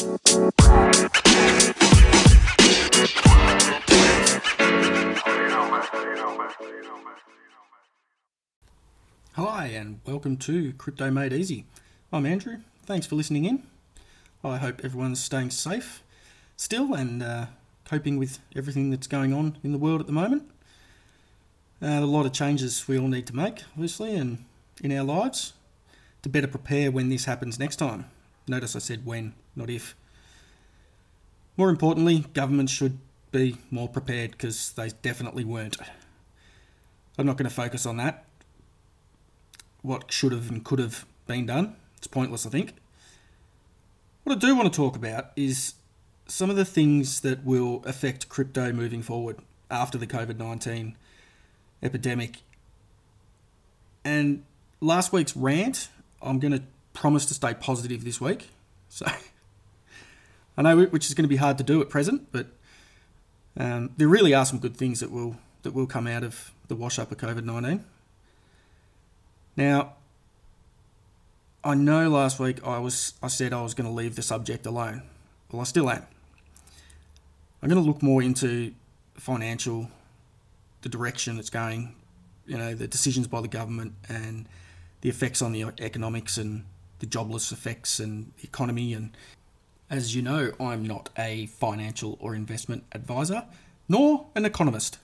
Hi, and welcome to Crypto Made Easy. I'm Andrew. Thanks for listening in. I hope everyone's staying safe still and uh, coping with everything that's going on in the world at the moment. Uh, a lot of changes we all need to make, obviously, and in our lives to better prepare when this happens next time. Notice I said when, not if. More importantly, governments should be more prepared because they definitely weren't. I'm not going to focus on that. What should have and could have been done. It's pointless, I think. What I do want to talk about is some of the things that will affect crypto moving forward after the COVID 19 epidemic. And last week's rant, I'm going to promise to stay positive this week. So I know which is going to be hard to do at present, but um, there really are some good things that will that will come out of the wash up of COVID 19. Now, I know last week I was I said I was going to leave the subject alone. Well, I still am. I'm going to look more into financial, the direction it's going, you know, the decisions by the government and the effects on the economics and the jobless effects and the economy. And as you know, I'm not a financial or investment advisor, nor an economist.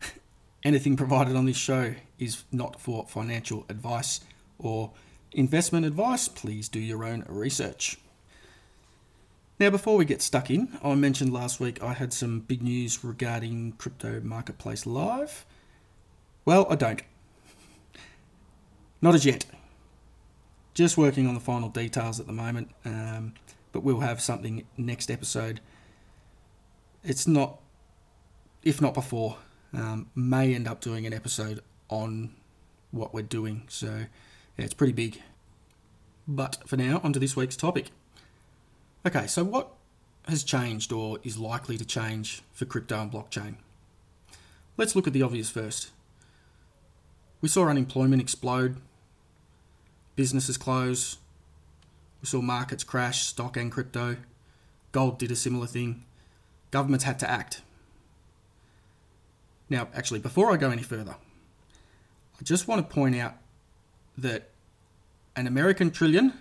Anything provided on this show is not for financial advice or investment advice. Please do your own research. Now, before we get stuck in, I mentioned last week I had some big news regarding Crypto Marketplace Live. Well, I don't. Not as yet. Just working on the final details at the moment, um, but we'll have something next episode. It's not, if not before, um, may end up doing an episode on what we're doing. So, yeah, it's pretty big. But for now, onto this week's topic. Okay, so what has changed or is likely to change for crypto and blockchain? Let's look at the obvious first. We saw unemployment explode, businesses close, we saw markets crash, stock and crypto. Gold did a similar thing. Governments had to act. Now, actually, before I go any further, I just want to point out that an American trillion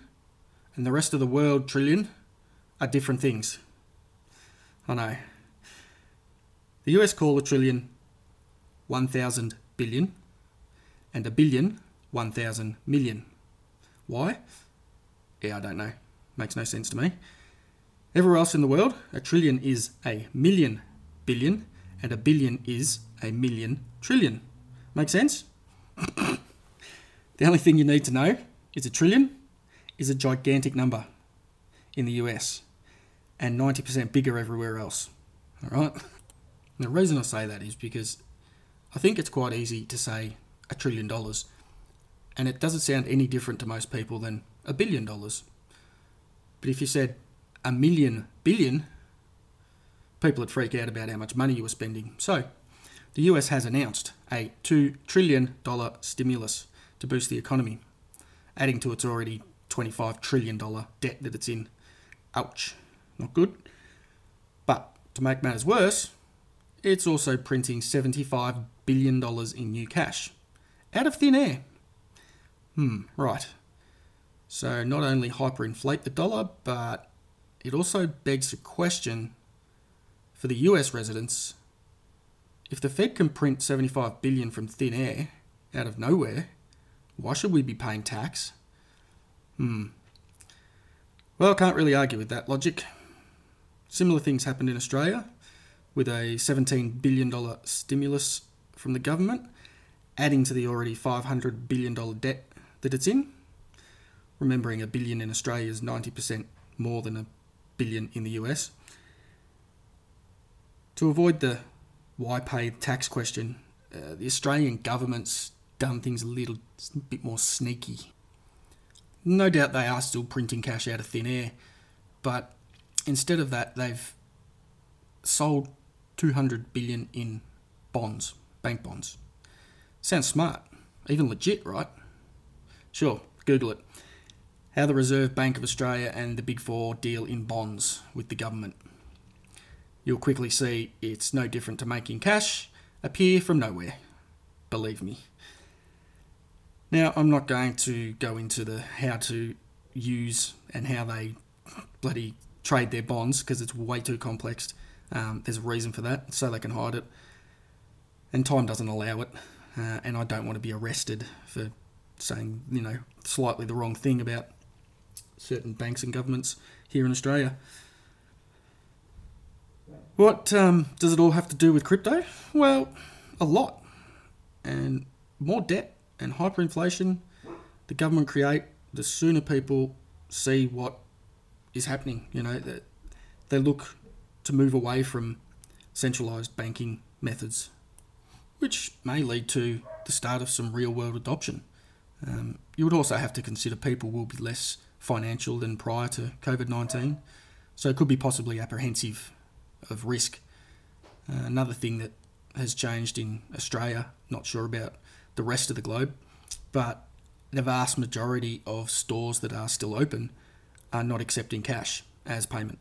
and the rest of the world trillion are different things. I know. The US call a trillion 1,000 billion and a billion 1,000 million. Why? Yeah, I don't know. Makes no sense to me. Everywhere else in the world, a trillion is a million billion and a billion is a million trillion. Make sense? the only thing you need to know is a trillion is a gigantic number in the US and 90% bigger everywhere else. All right? And the reason I say that is because I think it's quite easy to say a trillion dollars, and it doesn't sound any different to most people than a billion dollars. But if you said a million billion, people would freak out about how much money you were spending. So, the US has announced a $2 trillion stimulus to boost the economy, adding to its already $25 trillion debt that it's in. Ouch. Not good. But to make matters worse, it's also printing $75 billion in new cash. Out of thin air. Hmm, right. So not only hyperinflate the dollar, but it also begs a question for the US residents. If the Fed can print 75 billion from thin air, out of nowhere, why should we be paying tax? Hmm. Well, I can't really argue with that logic. Similar things happened in Australia with a $17 billion stimulus from the government, adding to the already $500 billion debt that it's in. Remembering a billion in Australia is 90% more than a billion in the US. To avoid the why pay tax question, uh, the Australian government's done things a little a bit more sneaky. No doubt they are still printing cash out of thin air, but instead of that, they've sold 200 billion in bonds, bank bonds. Sounds smart, even legit, right? Sure, Google it. how the Reserve Bank of Australia and the Big Four deal in bonds with the government. You'll quickly see it's no different to making cash appear from nowhere. Believe me. Now, I'm not going to go into the how to use and how they bloody trade their bonds because it's way too complex. Um, there's a reason for that, so they can hide it. And time doesn't allow it. Uh, and I don't want to be arrested for saying, you know, slightly the wrong thing about certain banks and governments here in Australia. What um, does it all have to do with crypto? Well, a lot. And more debt and hyperinflation the government create, the sooner people see what is happening. You know, they, they look to move away from centralized banking methods, which may lead to the start of some real world adoption. Um, you would also have to consider people will be less financial than prior to COVID 19, so it could be possibly apprehensive of risk. Uh, another thing that has changed in Australia, not sure about the rest of the globe, but the vast majority of stores that are still open are not accepting cash as payment.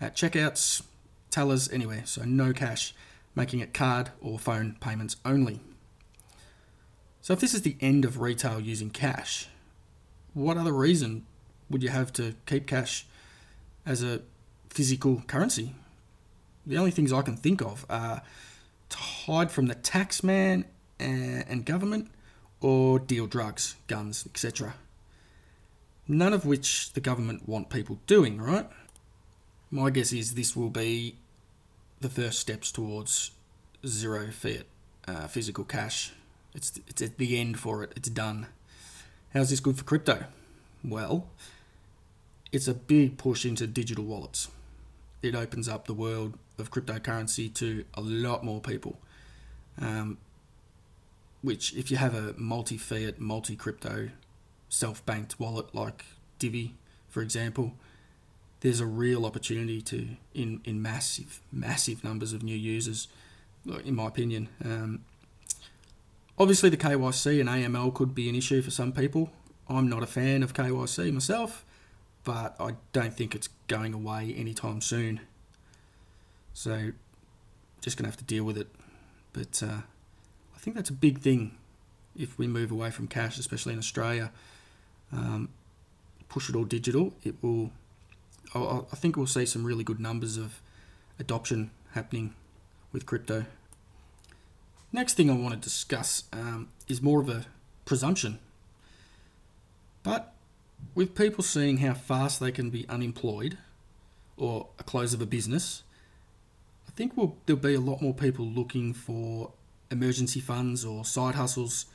At checkouts, tellers, anywhere, so no cash, making it card or phone payments only. So, if this is the end of retail using cash, what other reason would you have to keep cash as a physical currency? The only things I can think of are to hide from the tax man and government or deal drugs, guns, etc. None of which the government want people doing, right? My guess is this will be the first steps towards zero fiat uh, physical cash. It's, it's at the end for it, it's done. How's this good for crypto? Well, it's a big push into digital wallets. It opens up the world of cryptocurrency to a lot more people. Um, which, if you have a multi fiat, multi crypto, self banked wallet like Divi, for example, there's a real opportunity to in, in massive, massive numbers of new users, in my opinion. Um, obviously, the KYC and AML could be an issue for some people. I'm not a fan of KYC myself, but I don't think it's going away anytime soon. So, just going to have to deal with it. But uh, I think that's a big thing if we move away from cash, especially in Australia. Um, push it all digital, it will. I, I think we'll see some really good numbers of adoption happening with crypto. Next thing I want to discuss um, is more of a presumption. But with people seeing how fast they can be unemployed or a close of a business, I think we'll, there'll be a lot more people looking for emergency funds or side hustles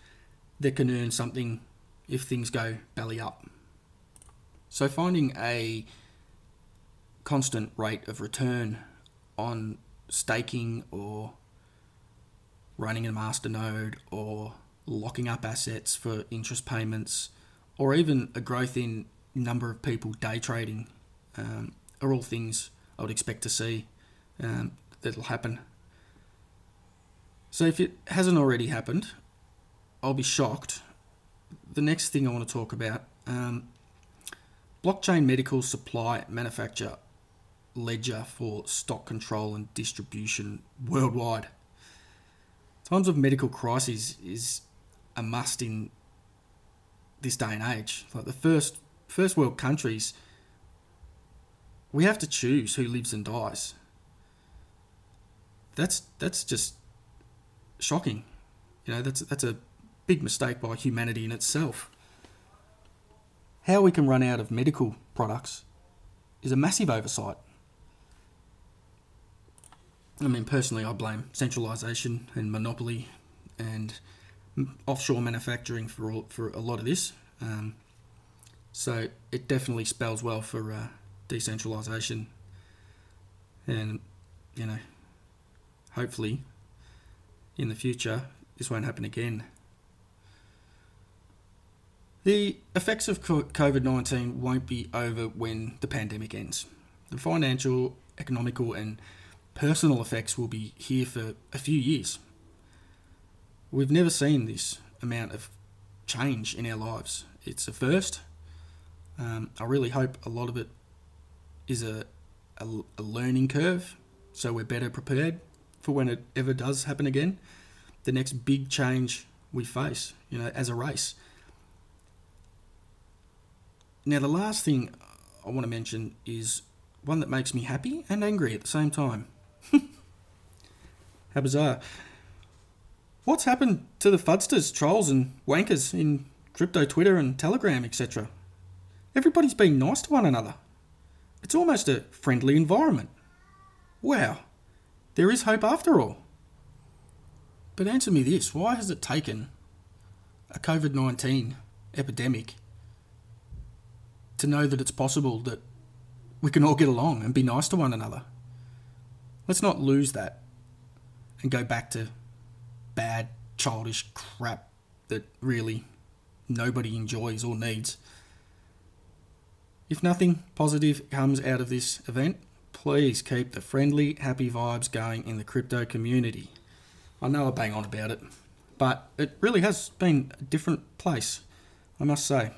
that can earn something if things go belly up. So finding a constant rate of return on staking or running a master node or locking up assets for interest payments or even a growth in number of people day trading um, are all things I would expect to see um, that'll happen. So if it hasn't already happened, I'll be shocked. The next thing I want to talk about um, blockchain medical supply manufacture ledger for stock control and distribution worldwide. Times of medical crises is a must in this day and age. Like the first first world countries, we have to choose who lives and dies. That's that's just shocking. You know, that's that's a big mistake by humanity in itself. How we can run out of medical products is a massive oversight. I mean, personally, I blame centralisation and monopoly and offshore manufacturing for all, for a lot of this. Um, so it definitely spells well for uh, decentralisation, and you know, hopefully, in the future, this won't happen again. The effects of COVID 19 won't be over when the pandemic ends. The financial, economical, and personal effects will be here for a few years. We've never seen this amount of change in our lives. It's a first. Um, I really hope a lot of it is a, a, a learning curve so we're better prepared for when it ever does happen again. The next big change we face, you know, as a race. Now, the last thing I want to mention is one that makes me happy and angry at the same time. How bizarre. What's happened to the fudsters, trolls, and wankers in crypto Twitter and Telegram, etc.? Everybody's being nice to one another. It's almost a friendly environment. Wow, there is hope after all. But answer me this why has it taken a COVID 19 epidemic to know that it's possible that we can all get along and be nice to one another? Let's not lose that and go back to bad, childish crap that really nobody enjoys or needs. If nothing positive comes out of this event, please keep the friendly, happy vibes going in the crypto community. I know I bang on about it, but it really has been a different place, I must say.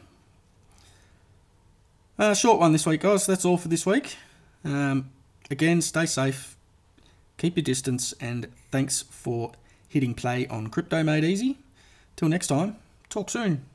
Uh, short one this week, guys. That's all for this week. Um, again, stay safe, keep your distance, and thanks for hitting play on Crypto Made Easy. Till next time, talk soon.